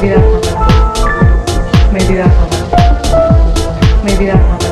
Maybe that's not. Maybe that's not. Maybe that's not.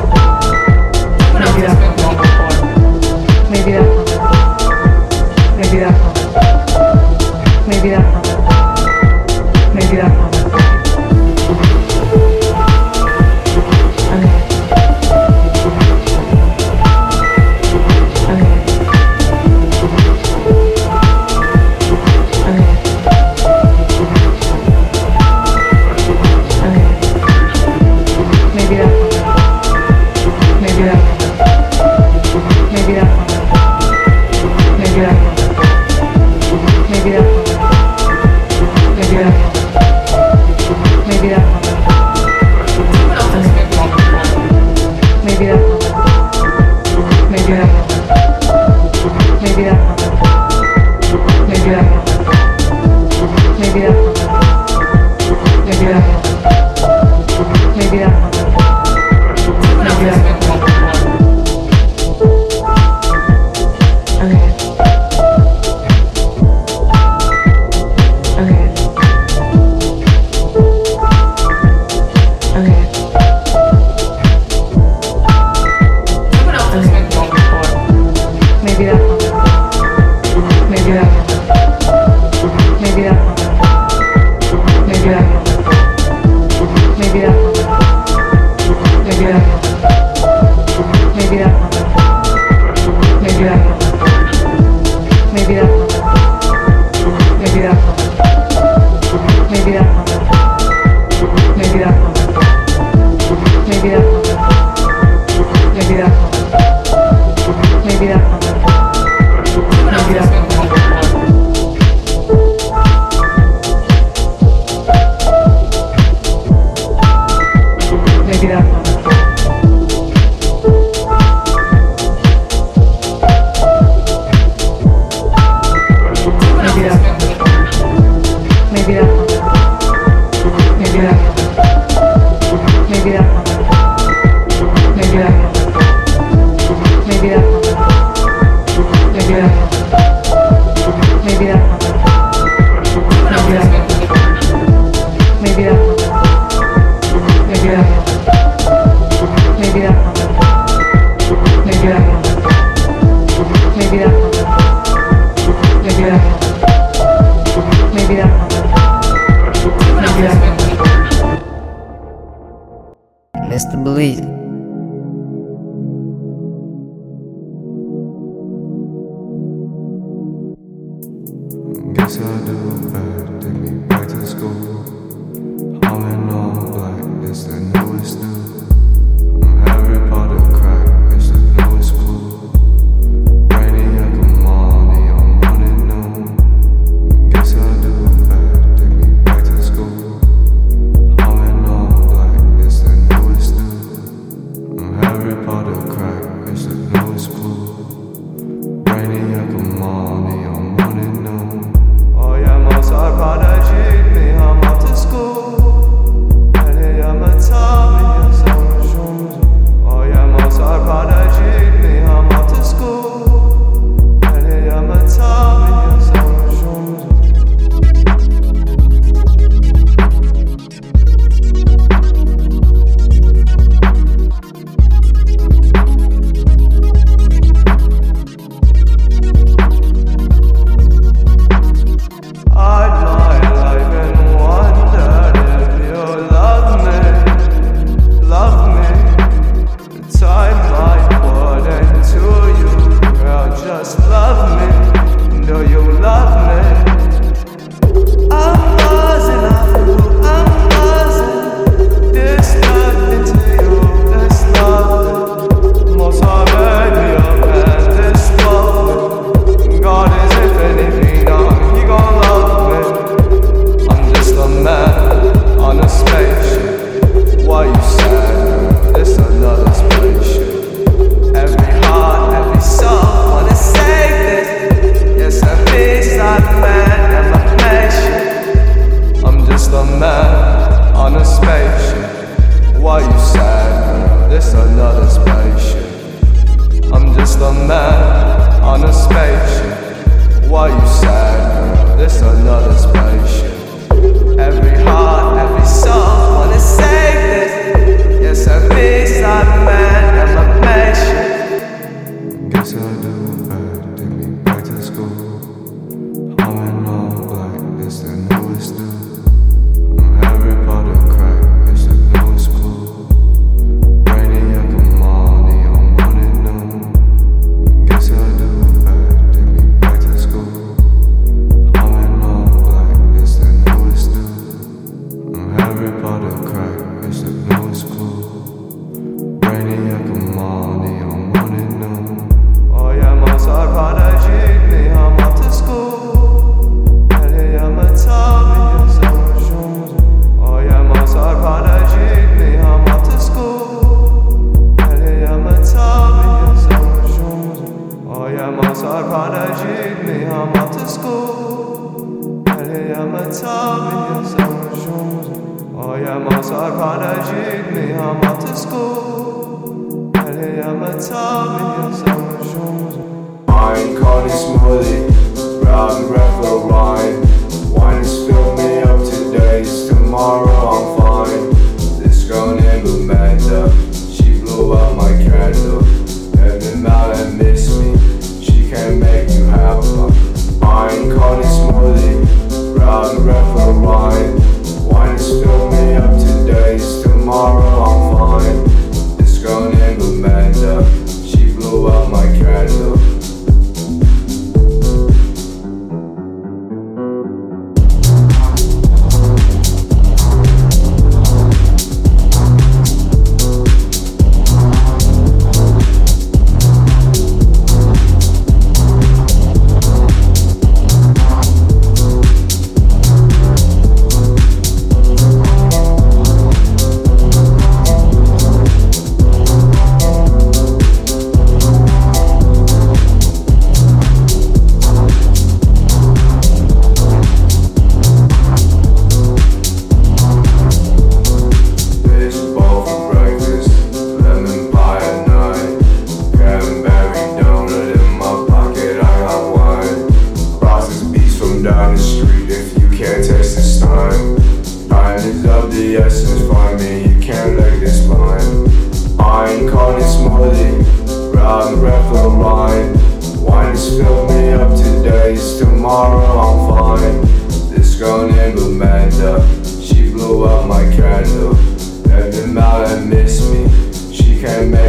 Yeah.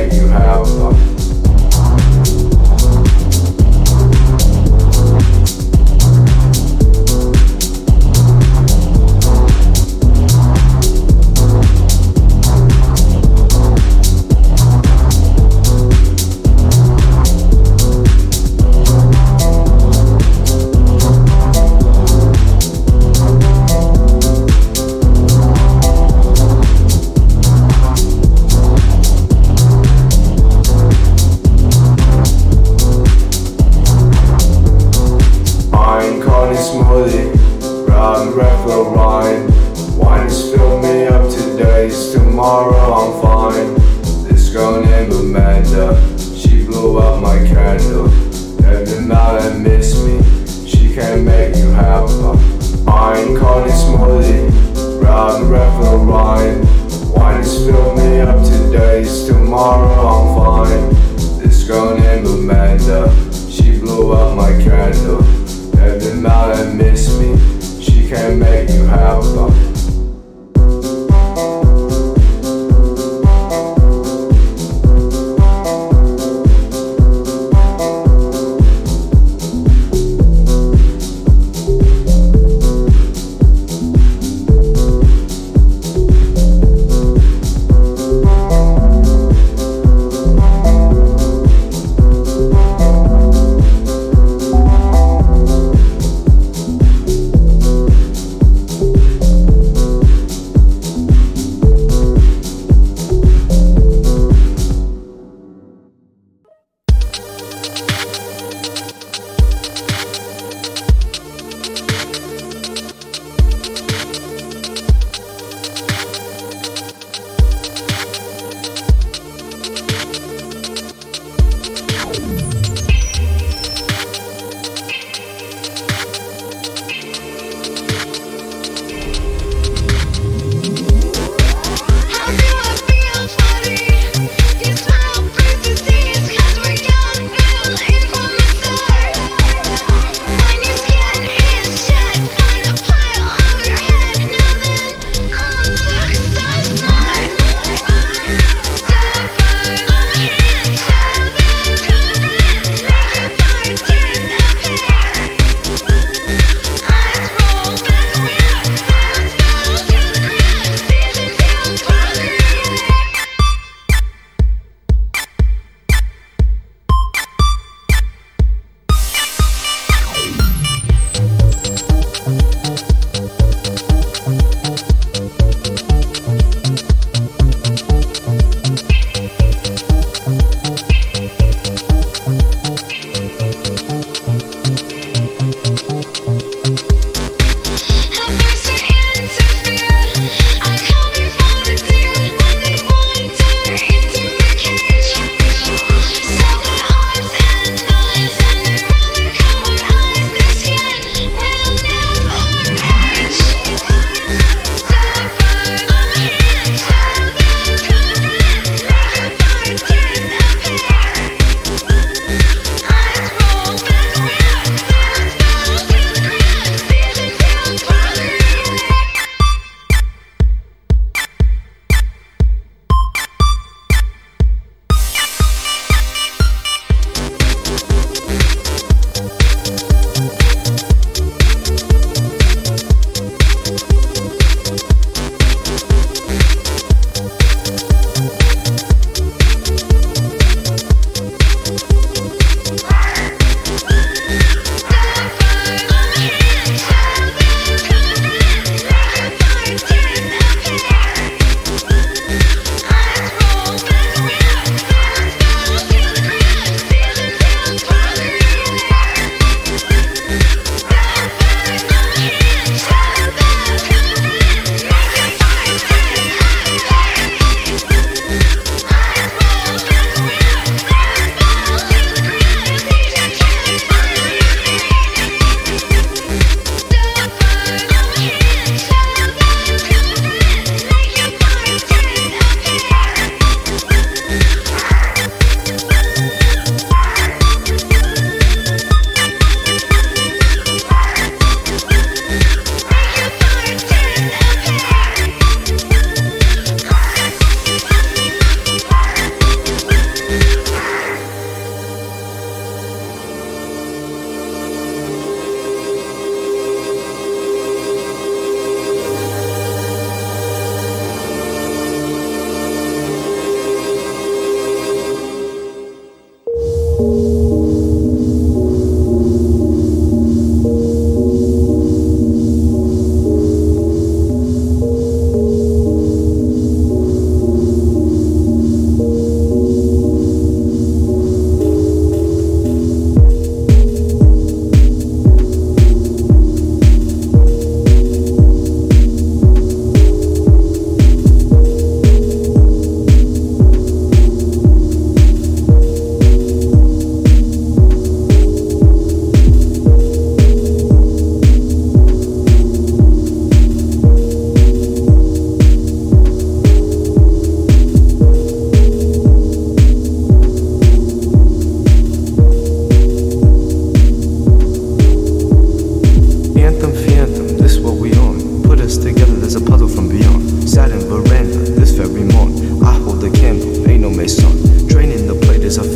you have.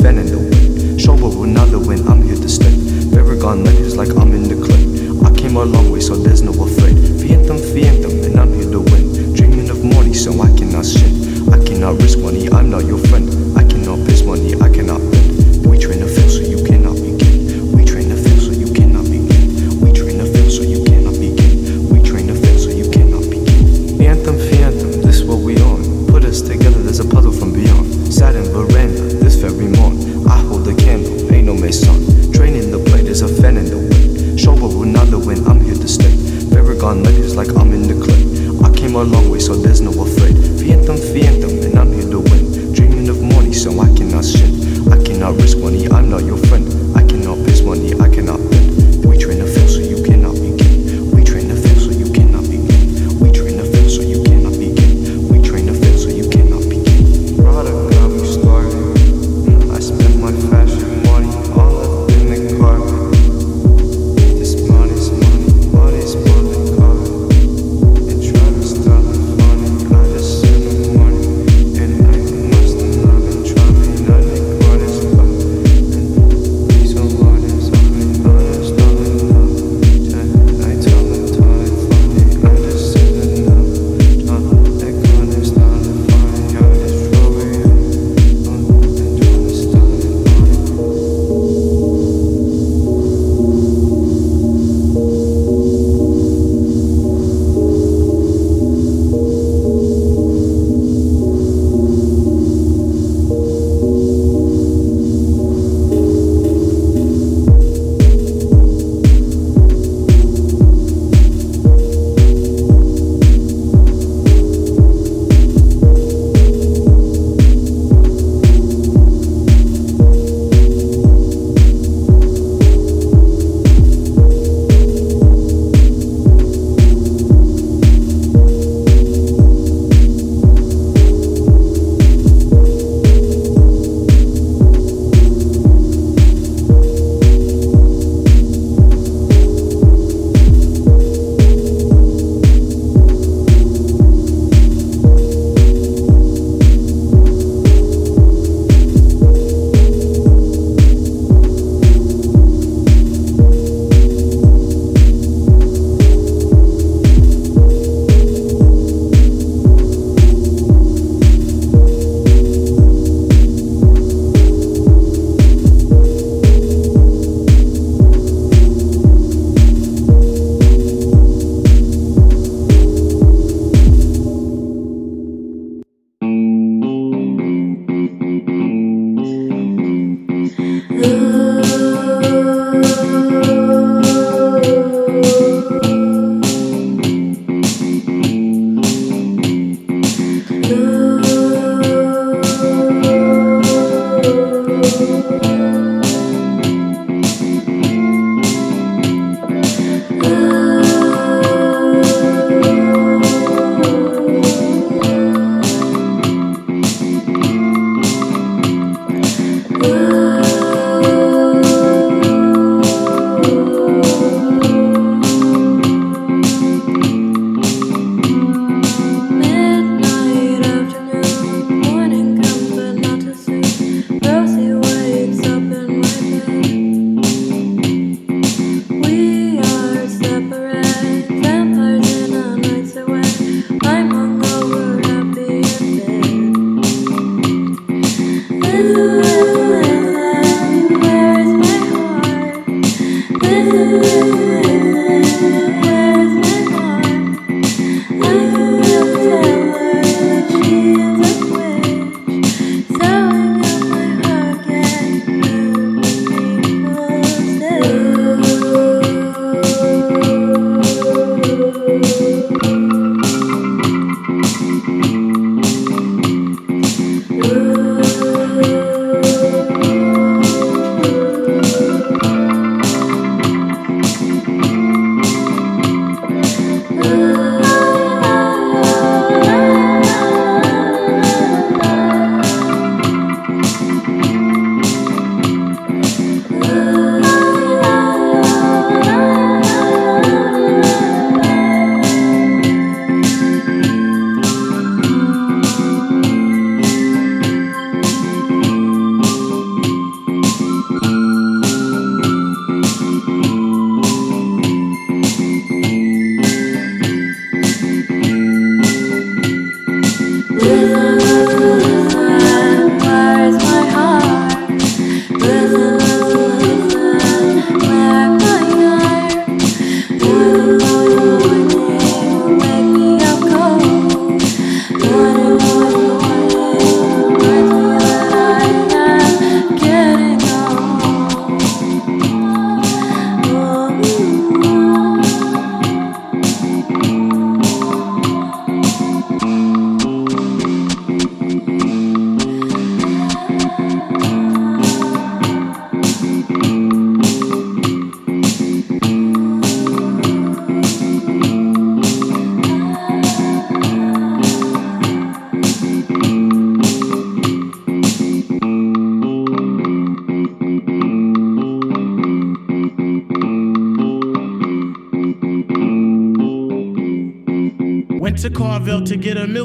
fan in the wind. Show up another win, I'm here to stay. Paragon lectures like I'm in the clay. I came a long way, so there's no afraid. Fientum, fientum, and I'm here to win. Dreaming of money, so I cannot shit. I cannot risk money, I'm not your friend.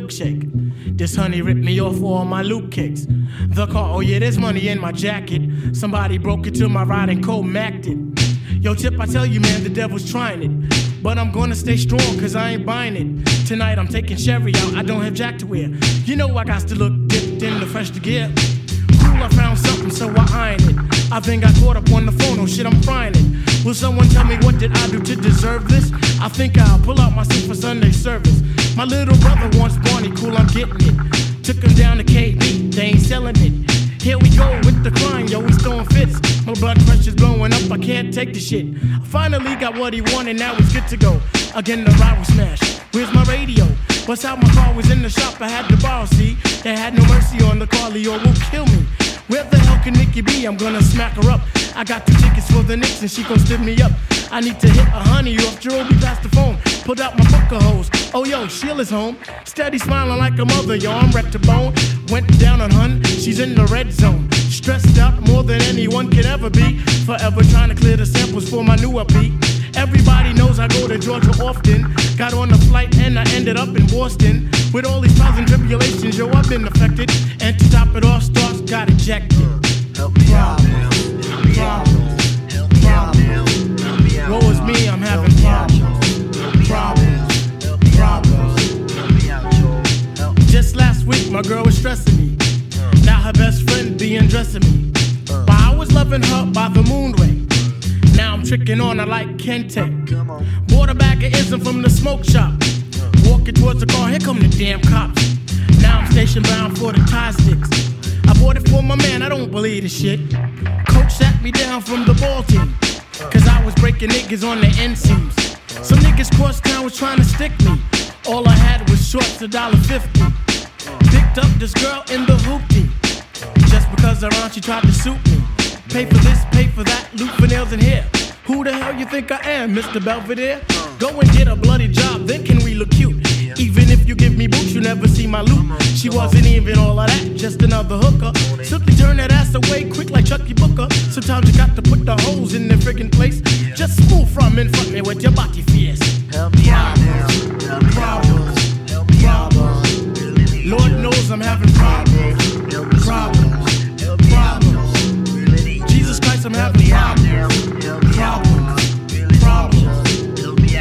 Milkshake. This honey ripped me off all my loot kicks. The car, oh yeah, there's money in my jacket. Somebody broke into my ride and cold macked it. Yo, Tip, I tell you, man, the devil's trying it. But I'm gonna stay strong, cause I ain't buying it. Tonight I'm taking Sherry out, I don't have Jack to wear. You know I got to look dipped in the fresh to gear. Cool, I found something, so I ironed it. I then got caught up on the phone, oh shit, I'm frying it. Will someone tell me what did I do to deserve this? I think I'll pull out my suit for Sunday service. My little brother wants Barney, cool, I'm getting it. Took him down to KB, they ain't selling it. Here we go with the crime, yo, he's throwing fits. My blood pressure's blowing up, I can't take the shit. I finally got what he wanted, now he's good to go. Again, the ride was smashed. Where's my radio? What's out my car, was in the shop, I had to borrow, see? They had no mercy on the car, Leo will kill me. Where the hell can Nikki be? I'm gonna smack her up. I got two tickets for the Knicks and she gon' stiff me up. I need to hit a honey off Jarobi past the phone. Pulled out my booker hose. Oh yo, Sheila's home. Steady smiling like a mother, yo, I'm wrecked to bone. Went down on hun, she's in the red zone. Stressed out more than anyone could ever be. Forever trying to clear the samples for my new beat. Everybody knows I go to Georgia often. Got on the flight and I ended up in Boston. With all these trials and tribulations, yo, I've been affected. And to top it off, stars got ejected. Help me out now. Help me out. Out. Help me out. Woe is me, I'm having problems. Problems. Help me out. Help me out, Joe. Just last week, my girl was stressing me. Uh. Now her best friend be undressing me. Uh. While I was loving her by the moonway. Now I'm tricking on her like Kente. Come on. Bought a bag of ism from the smoke shop. Walking towards the car, here come the damn cops. Now I'm station bound for the tie sticks. I bought it for my man, I don't believe this shit. Coach sat me down from the ball team. Cause I was breaking niggas on the end seams. Some niggas cross town was trying to stick me. All I had was shorts, a dollar fifty. Picked up this girl in the hoopty. Just because around she tried to suit me. Pay for this, pay for that, loot for nails and hair. Who the hell you think I am, Mr. Belvedere? Go and get a bloody job, then can we look cute? Even if you give me boots, you never see my loot. She wasn't even all of that, just another hooker. Simply turn that ass away quick like Chuckii Booker. Sometimes you got to put the holes in the friggin' place. Just move from and fuck me with your body fierce. Help me out now. Help me out, Joe. Help me out, Joe. Really need Lord knows I'm having problems. Problems. I'm having problems. Problems. Problems.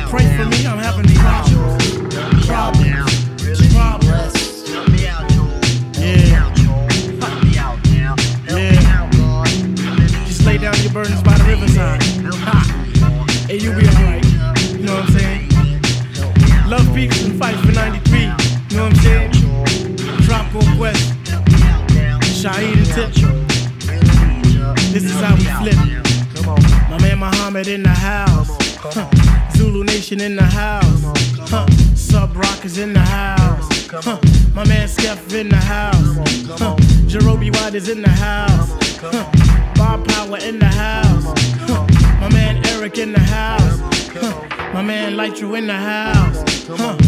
Pray for me, I'm having problems. Problems. problems. Yeah. Yeah. Just lay down your burdens by the riverside. And you'll be alright. You know what I'm saying? Love peaks and fight for 93. You know what I'm saying? Drop on West. Shaheed and Tip. This is how we flip. My man Muhammad in the house. Huh. Zulu Nation in the house. Huh. Sub Rockers in the house. Huh. My man Skeff in the house. Huh. Jarobi White is in the house. Huh. Bob Power in the house. Huh. My man Eric in the house. Huh. My man Lytro in the house. Huh.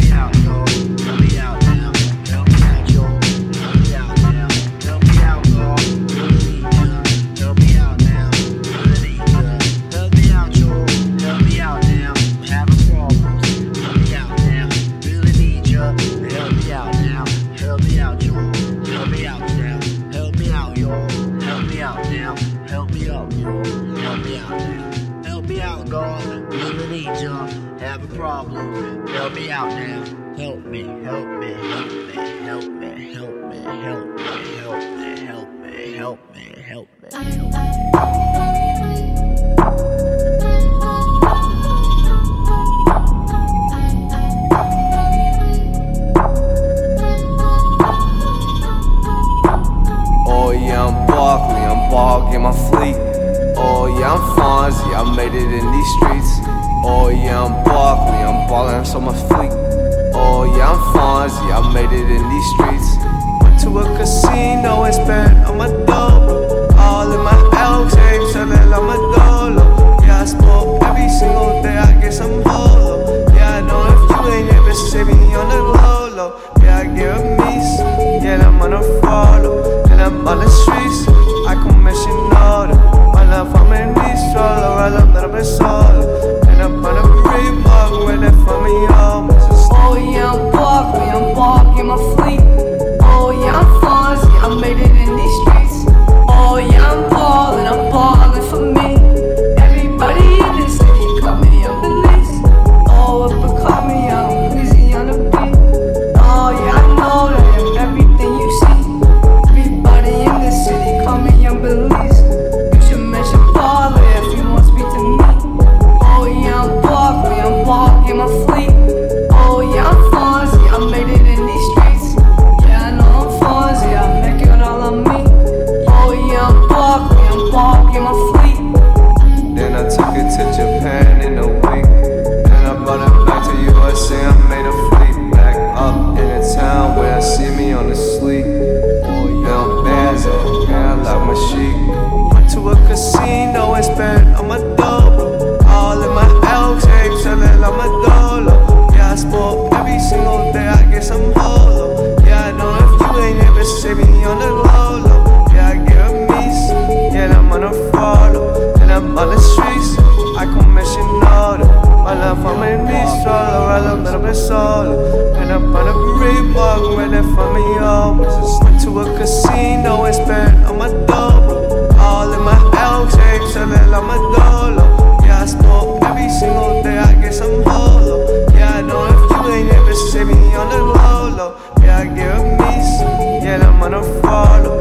Help me out now. Help me, help me, help me, help me, help me, help me, help me, help me, help me, help me. Oh yeah, I'm Barkley, I'm ball, get my fleet. Oh yeah, I'm Fonzie, I made it in these streets. Oh yeah, I'm Barkley, I'm ballin' so my fleet. Oh yeah, I'm Fonzie, I made it in these streets. Went to a casino and spent on my dough. All in my L tapes, selling on my dolo. Yeah, I smoke every single day, I get some holo. Yeah, I know if you ain't ever see me on the low low. Yeah, I get a miss. Yeah, I'm on a follow. And I'm on dolo. Yeah, I smoke every single day, I get some low hollow. Yeah, I know if you ain't ever see me on the low, low. Yeah, I give me some, yeah, I'm gonna follow.